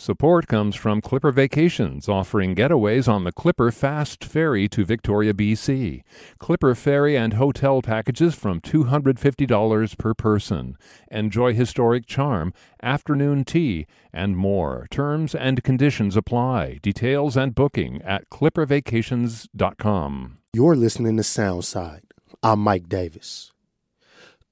Support comes from Clipper Vacations, offering getaways on the Clipper Fast Ferry to Victoria, BC. Clipper Ferry and hotel packages from $250 per person. Enjoy historic charm, afternoon tea, and more. Terms and conditions apply. Details and booking at clippervacations.com. You're listening to Soundside. I'm Mike Davis.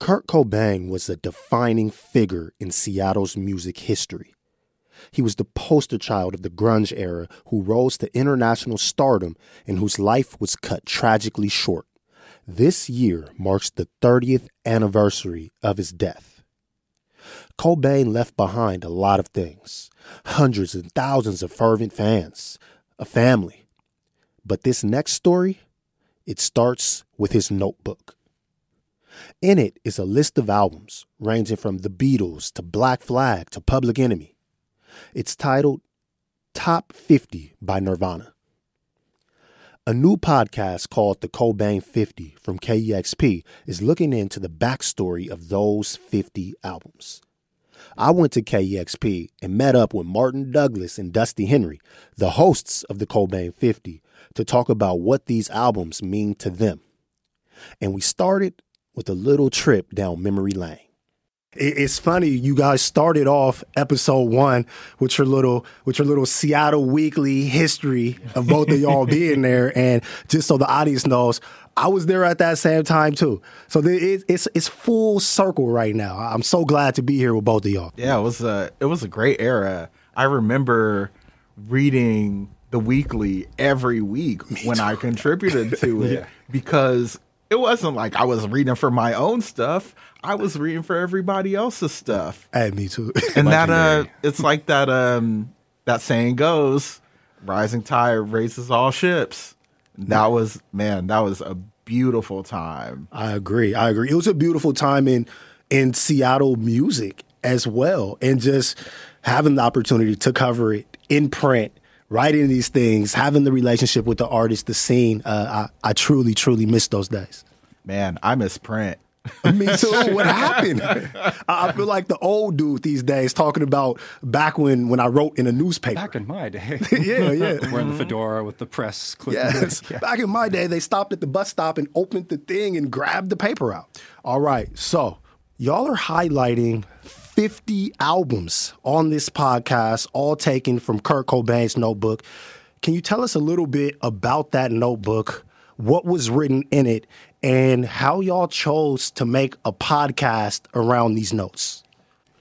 Kurt Cobain was a defining figure in Seattle's music history. He was the poster child of the grunge era who rose to international stardom and whose life was cut tragically short. This year marks the 30th anniversary of his death. Cobain left behind a lot of things hundreds and thousands of fervent fans, a family. But this next story, it starts with his notebook. In it is a list of albums ranging from The Beatles to Black Flag to Public Enemy. It's titled Top 50 by Nirvana. A new podcast called The Cobain 50 from KEXP is looking into the backstory of those 50 albums. I went to KEXP and met up with Martin Douglas and Dusty Henry, the hosts of the Cobain 50, to talk about what these albums mean to them. And we started with a little trip down memory lane it's funny you guys started off episode one with your little with your little Seattle Weekly history of both of y'all being there, and just so the audience knows, I was there at that same time too. So it's it's full circle right now. I'm so glad to be here with both of y'all. Yeah, it was a it was a great era. I remember reading the weekly every week Me when too. I contributed to it yeah. because it wasn't like I was reading for my own stuff. I was reading for everybody else's stuff. Hey, me too. and that uh it's like that um that saying goes, rising tide raises all ships. That was man, that was a beautiful time. I agree. I agree. It was a beautiful time in in Seattle music as well. And just having the opportunity to cover it in print writing these things, having the relationship with the artist, the scene. Uh, I, I truly, truly miss those days. Man, I miss print. Me too. What happened? I feel like the old dude these days talking about back when when I wrote in a newspaper. Back in my day. yeah, yeah. Wearing the fedora with the press. Yes. Yeah. Back in my day, they stopped at the bus stop and opened the thing and grabbed the paper out. All right. So y'all are highlighting 50 albums on this podcast, all taken from Kurt Cobain's notebook. Can you tell us a little bit about that notebook? What was written in it and how y'all chose to make a podcast around these notes?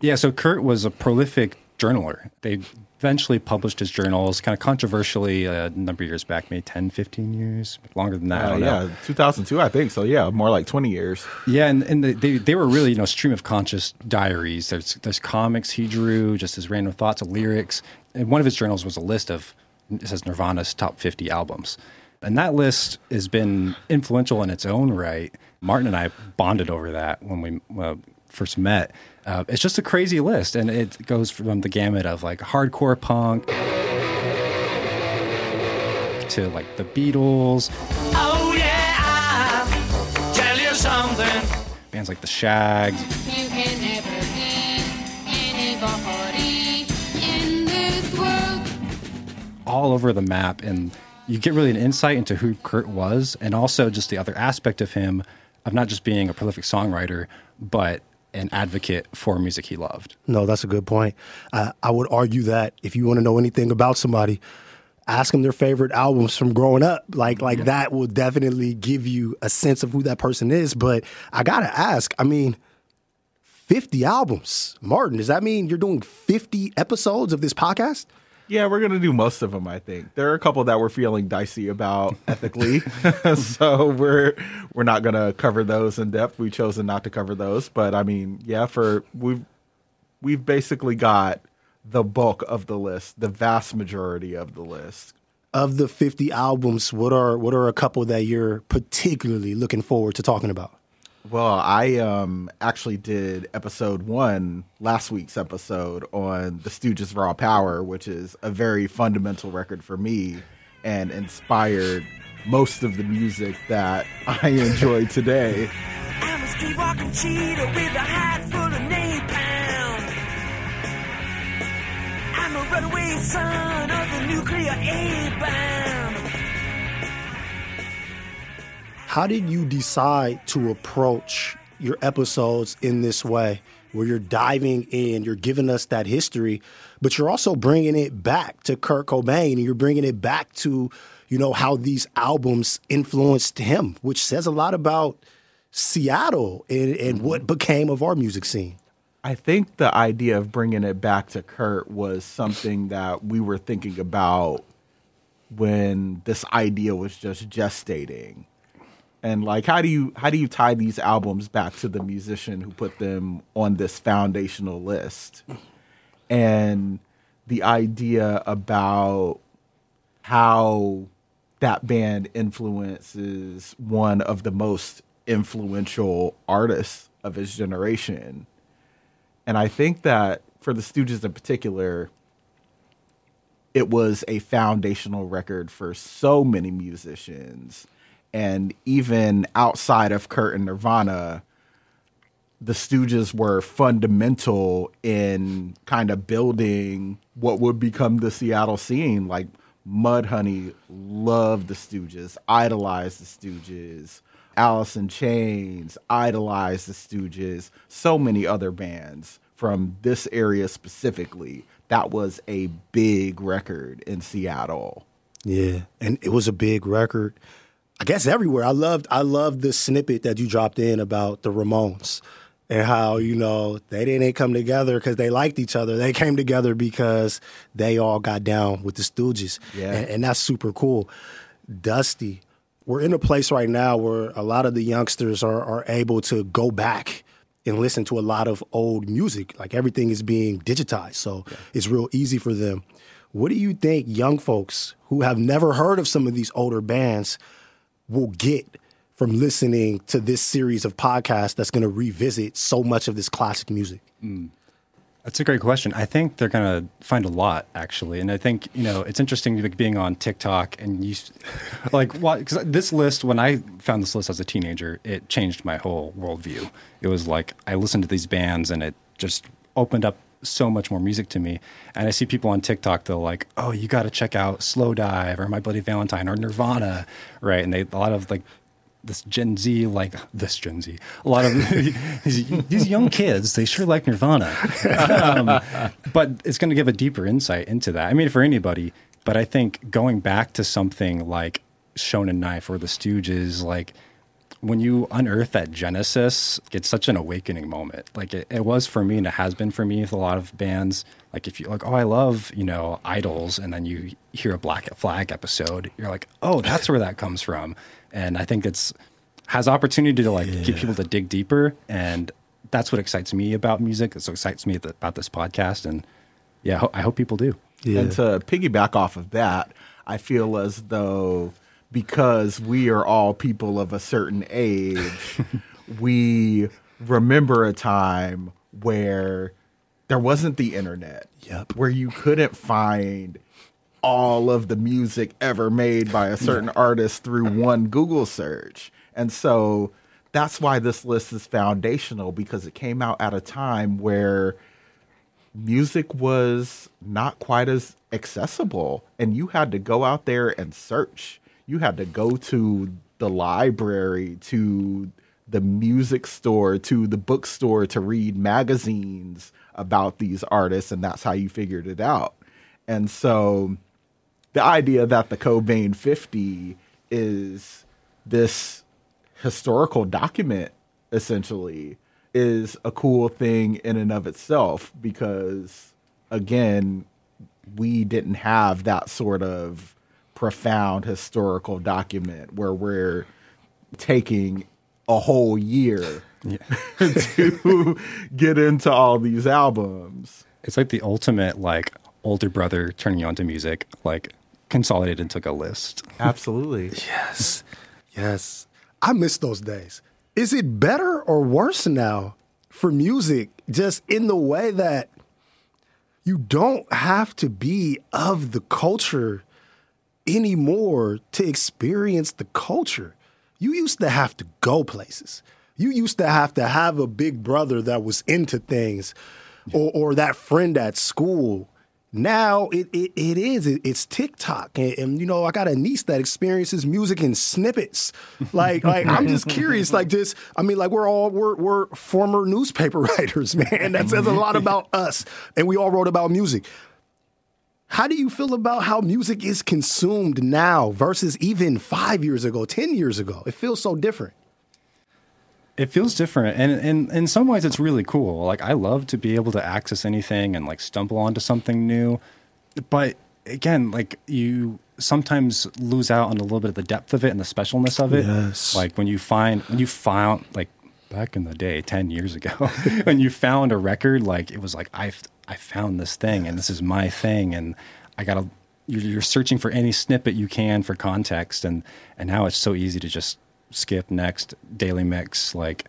Yeah, so Kurt was a prolific journaler. They eventually published his journals kind of controversially a number of years back, maybe 10, 15 years, longer than that. Uh, yeah, know. 2002, I think. So, yeah, more like 20 years. Yeah, and, and they, they were really, you know, stream of conscious diaries. There's, there's comics he drew, just his random thoughts, of lyrics. And one of his journals was a list of, it says Nirvana's top 50 albums. And that list has been influential in its own right. Martin and I bonded over that when we uh, first met. Uh, it's just a crazy list, and it goes from the gamut of like hardcore punk to like the Beatles. Oh yeah, I'll tell you something. Bands like the Shaggs. You can never anybody in this world. All over the map, and you get really an insight into who Kurt was, and also just the other aspect of him of not just being a prolific songwriter, but an advocate for music he loved. No, that's a good point. Uh, I would argue that if you want to know anything about somebody, ask them their favorite albums from growing up. Like like yeah. that will definitely give you a sense of who that person is. But I gotta ask, I mean, 50 albums. Martin, does that mean you're doing 50 episodes of this podcast? Yeah, we're gonna do most of them. I think there are a couple that we're feeling dicey about ethically, so we're we're not gonna cover those in depth. We've chosen not to cover those, but I mean, yeah, for we've we've basically got the bulk of the list, the vast majority of the list. Of the fifty albums, what are what are a couple that you're particularly looking forward to talking about? Well, I um, actually did episode one, last week's episode, on the Stooges' Raw Power, which is a very fundamental record for me and inspired most of the music that I enjoy today. I'm a runaway son of the nuclear A-bomb. How did you decide to approach your episodes in this way, where you're diving in, you're giving us that history, but you're also bringing it back to Kurt Cobain, and you're bringing it back to, you know, how these albums influenced him, which says a lot about Seattle and, and mm-hmm. what became of our music scene. I think the idea of bringing it back to Kurt was something that we were thinking about when this idea was just gestating. And like how do you how do you tie these albums back to the musician who put them on this foundational list? And the idea about how that band influences one of the most influential artists of his generation and I think that for the Stooges in particular, it was a foundational record for so many musicians. And even outside of Kurt and Nirvana, the Stooges were fundamental in kind of building what would become the Seattle scene. Like Mudhoney loved the Stooges, idolized the Stooges. Alice in Chains, idolized the Stooges, so many other bands from this area specifically. That was a big record in Seattle. Yeah, and it was a big record. I guess everywhere. I loved I loved the snippet that you dropped in about the Ramones and how you know they didn't come together because they liked each other. They came together because they all got down with the Stooges. Yeah, and, and that's super cool. Dusty, we're in a place right now where a lot of the youngsters are, are able to go back and listen to a lot of old music. Like everything is being digitized, so yeah. it's real easy for them. What do you think young folks who have never heard of some of these older bands will get from listening to this series of podcasts that's going to revisit so much of this classic music? Mm. That's a great question. I think they're going to find a lot actually, and I think you know it's interesting like, being on TikTok and you like because this list when I found this list as a teenager, it changed my whole worldview. It was like I listened to these bands and it just opened up so much more music to me. And I see people on TikTok they'll like, oh, you got to check out Slowdive or My Bloody Valentine or Nirvana, right? And they a lot of like this Gen Z, like this Gen Z, a lot of these, these young kids, they sure like Nirvana. Um, but it's going to give a deeper insight into that. I mean, for anybody, but I think going back to something like Shonen Knife or the Stooges, like when you unearth that genesis, it's such an awakening moment. Like it, it was for me, and it has been for me with a lot of bands. Like if you like, oh, I love you know idols, and then you hear a Black Flag episode, you're like, oh, that's where that comes from and I think it's has opportunity to like yeah. get people to dig deeper, and that's what excites me about music. That's what excites me about this podcast, and yeah, I hope people do. Yeah. And to piggyback off of that, I feel as though because we are all people of a certain age, we remember a time where there wasn't the internet. Yep. Where you couldn't find all of the music ever made by a certain yeah. artist through one Google search. And so that's why this list is foundational because it came out at a time where music was not quite as accessible and you had to go out there and search. You had to go to the library, to the music store, to the bookstore to read magazines about these artists and that's how you figured it out. And so the idea that the Cobain 50 is this historical document essentially is a cool thing in and of itself because again we didn't have that sort of profound historical document where we're taking a whole year yeah. to get into all these albums. It's like the ultimate like older brother turning you onto music. Like consolidated and took a list. Absolutely. yes. Yes. I miss those days. Is it better or worse now for music just in the way that you don't have to be of the culture anymore to experience the culture? You used to have to go places. You used to have to have a big brother that was into things or, or that friend at school. Now it, it, it is it, it's TikTok. And, and, you know I got a niece that experiences music in snippets. Like like I'm just curious like this I mean like we're all we're we're former newspaper writers man. That says a lot about us. And we all wrote about music how do you feel about how music is consumed now versus even 5 years ago 10 years ago? It feels so different. It feels different and, and in some ways it's really cool. Like i love to be able to access anything and like stumble onto something new but again like you sometimes lose out on a little bit of the depth of it and the specialness of it. Yes. like when you find when you found like back in the day 10 years ago when you found a record like it was like i i found this thing and this is my thing and i gotta you're, you're searching for any snippet you can for context and and now it's so easy to just skip next daily mix like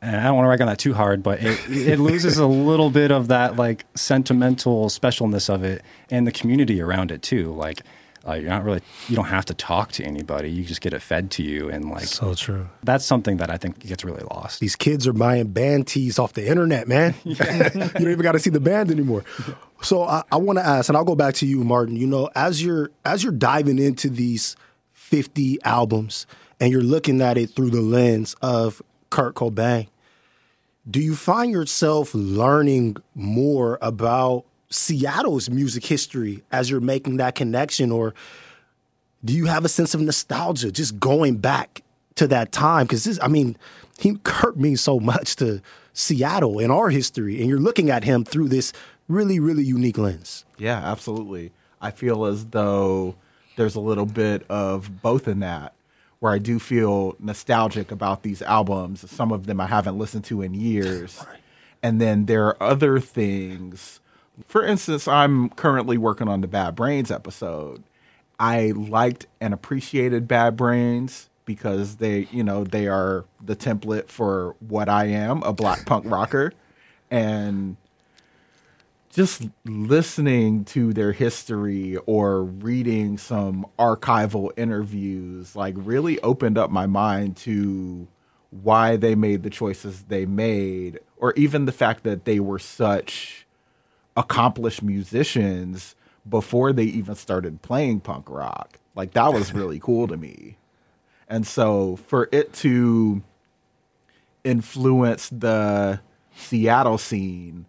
and I don't want to rag on that too hard, but it, it loses a little bit of that like sentimental specialness of it and the community around it too. Like, like you're not really you don't have to talk to anybody; you just get it fed to you, and like so true that's something that I think gets really lost. these kids are buying band tees off the internet, man. you don't even got to see the band anymore. So I, I want to ask, and I'll go back to you, Martin. You know, as you're as you're diving into these 50 albums and you're looking at it through the lens of Kurt Cobain, do you find yourself learning more about Seattle's music history as you're making that connection, or do you have a sense of nostalgia just going back to that time? Because this, I mean, he Kurt means so much to Seattle and our history, and you're looking at him through this really, really unique lens. Yeah, absolutely. I feel as though there's a little bit of both in that, where I do feel nostalgic about these albums. Some of them I haven't listened to in years. And then there are other things. For instance, I'm currently working on the Bad Brains episode. I liked and appreciated Bad Brains because they, you know, they are the template for what I am, a black punk rocker. And just listening to their history or reading some archival interviews like really opened up my mind to why they made the choices they made or even the fact that they were such accomplished musicians before they even started playing punk rock like that was really cool to me and so for it to influence the Seattle scene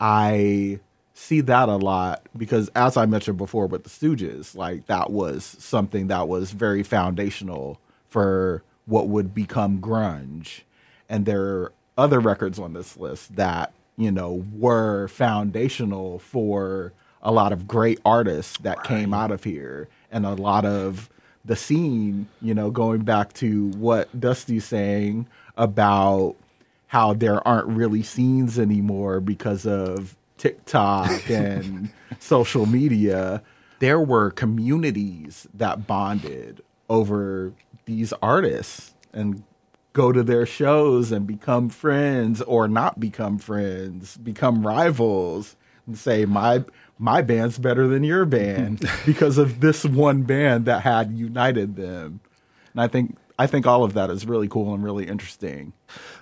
I see that a lot because, as I mentioned before with the Stooges, like that was something that was very foundational for what would become grunge. And there are other records on this list that, you know, were foundational for a lot of great artists that came out of here and a lot of the scene, you know, going back to what Dusty's saying about how there aren't really scenes anymore because of TikTok and social media. There were communities that bonded over these artists and go to their shows and become friends or not become friends, become rivals and say my my band's better than your band because of this one band that had united them. And I think I think all of that is really cool and really interesting.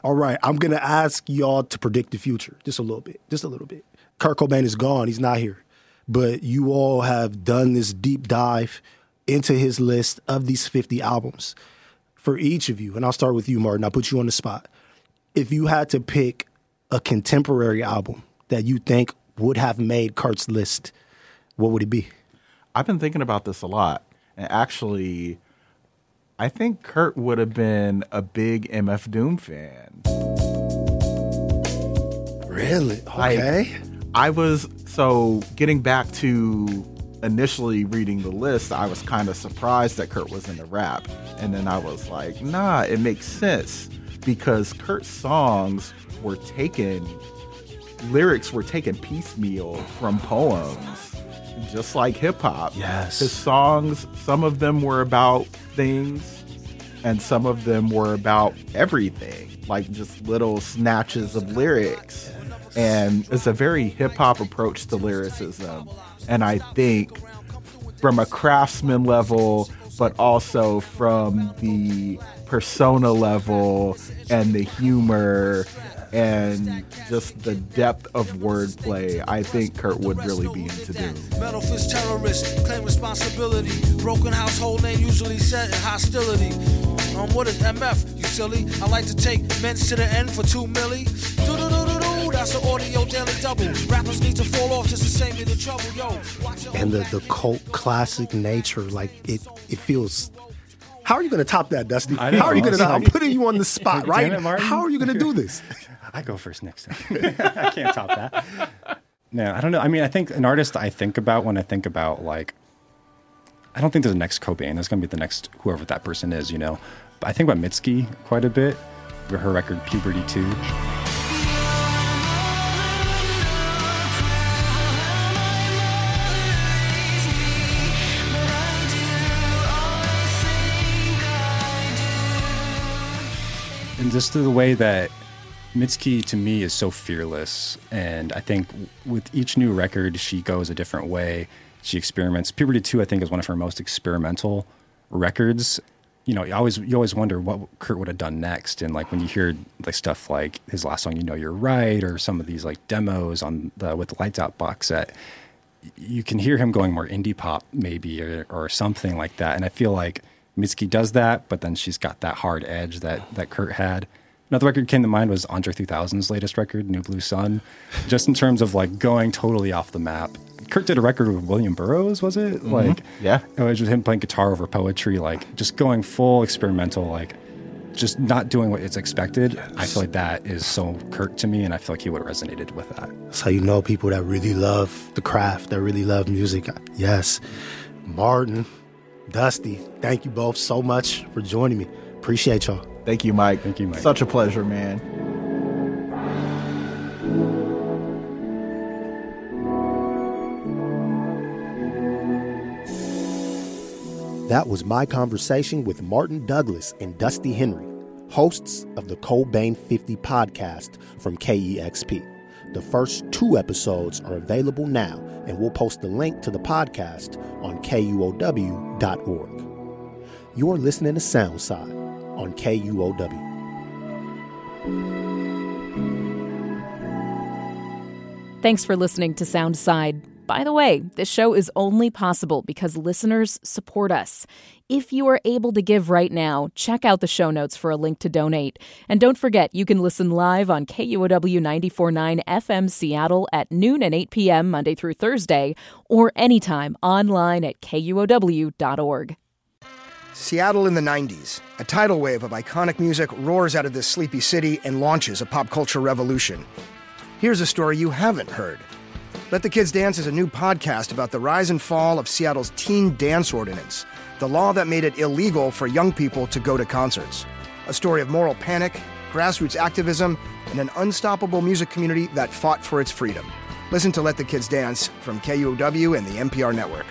All right, I'm gonna ask y'all to predict the future just a little bit, just a little bit. Kurt Cobain is gone; he's not here, but you all have done this deep dive into his list of these 50 albums for each of you. And I'll start with you, Martin. I'll put you on the spot. If you had to pick a contemporary album that you think would have made Kurt's list, what would it be? I've been thinking about this a lot. And actually, I think Kurt would have been a big MF Doom fan. Really? Okay. I was so getting back to initially reading the list, I was kind of surprised that Kurt was in the rap. And then I was like, nah, it makes sense because Kurt's songs were taken, lyrics were taken piecemeal from poems, just like hip hop. Yes. His songs, some of them were about things, and some of them were about everything, like just little snatches of lyrics. And it's a very hip hop approach to lyricism. And I think from a craftsman level, but also from the persona level and the humor, and just the depth of wordplay, I think Kurt would really be into doing. Metal fist terrorist, claim responsibility. Broken household name usually set in hostility. Um, what is MF, you silly? I like to take men's to the end for two milli. That's an audio daily double. Rappers need to fall off just to save me the trouble, yo. And the, the cult classic nature, like it, it feels. How are you going to top that, Dusty? I know, How are you going it's to? I'm putting you on the spot, right? it, Martin. How are you going to do this? I go first next time. I can't top that. No, I don't know. I mean, I think an artist I think about when I think about like, I don't think there's a next Cobain. There's going to be the next whoever that person is, you know. But I think about Mitski quite a bit. Her record Puberty 2. And just the way that Mitski to me is so fearless, and I think with each new record she goes a different way. She experiments. Puberty Two, I think, is one of her most experimental records. You know, you always you always wonder what Kurt would have done next, and like when you hear like stuff like his last song, "You Know You're Right," or some of these like demos on the with the Lights Out box set, you can hear him going more indie pop maybe or, or something like that. And I feel like Mitski does that, but then she's got that hard edge that that Kurt had. Another record came to mind was Andre 3000's latest record, New Blue Sun, just in terms of like going totally off the map. Kurt did a record with William Burroughs, was it? Mm-hmm. Like, Yeah. it was just him playing guitar over poetry, like just going full experimental, like just not doing what it's expected. I feel like that is so Kurt to me, and I feel like he would have resonated with that. So you know people that really love the craft, that really love music. Yes. Martin, Dusty, thank you both so much for joining me. Appreciate y'all. Thank you, Mike. Thank you, Mike. Such a pleasure, man. That was my conversation with Martin Douglas and Dusty Henry, hosts of the Cobain 50 podcast from KEXP. The first two episodes are available now, and we'll post the link to the podcast on KUOW.org. You're listening to Soundside on KUOW. Thanks for listening to Soundside. By the way, this show is only possible because listeners support us. If you are able to give right now, check out the show notes for a link to donate. And don't forget, you can listen live on KUOW 949 FM Seattle at noon and 8 p.m. Monday through Thursday, or anytime online at KUOW.org. Seattle in the 90s. A tidal wave of iconic music roars out of this sleepy city and launches a pop culture revolution. Here's a story you haven't heard. Let the Kids Dance is a new podcast about the rise and fall of Seattle's teen dance ordinance, the law that made it illegal for young people to go to concerts. A story of moral panic, grassroots activism, and an unstoppable music community that fought for its freedom. Listen to Let the Kids Dance from KUOW and the NPR network.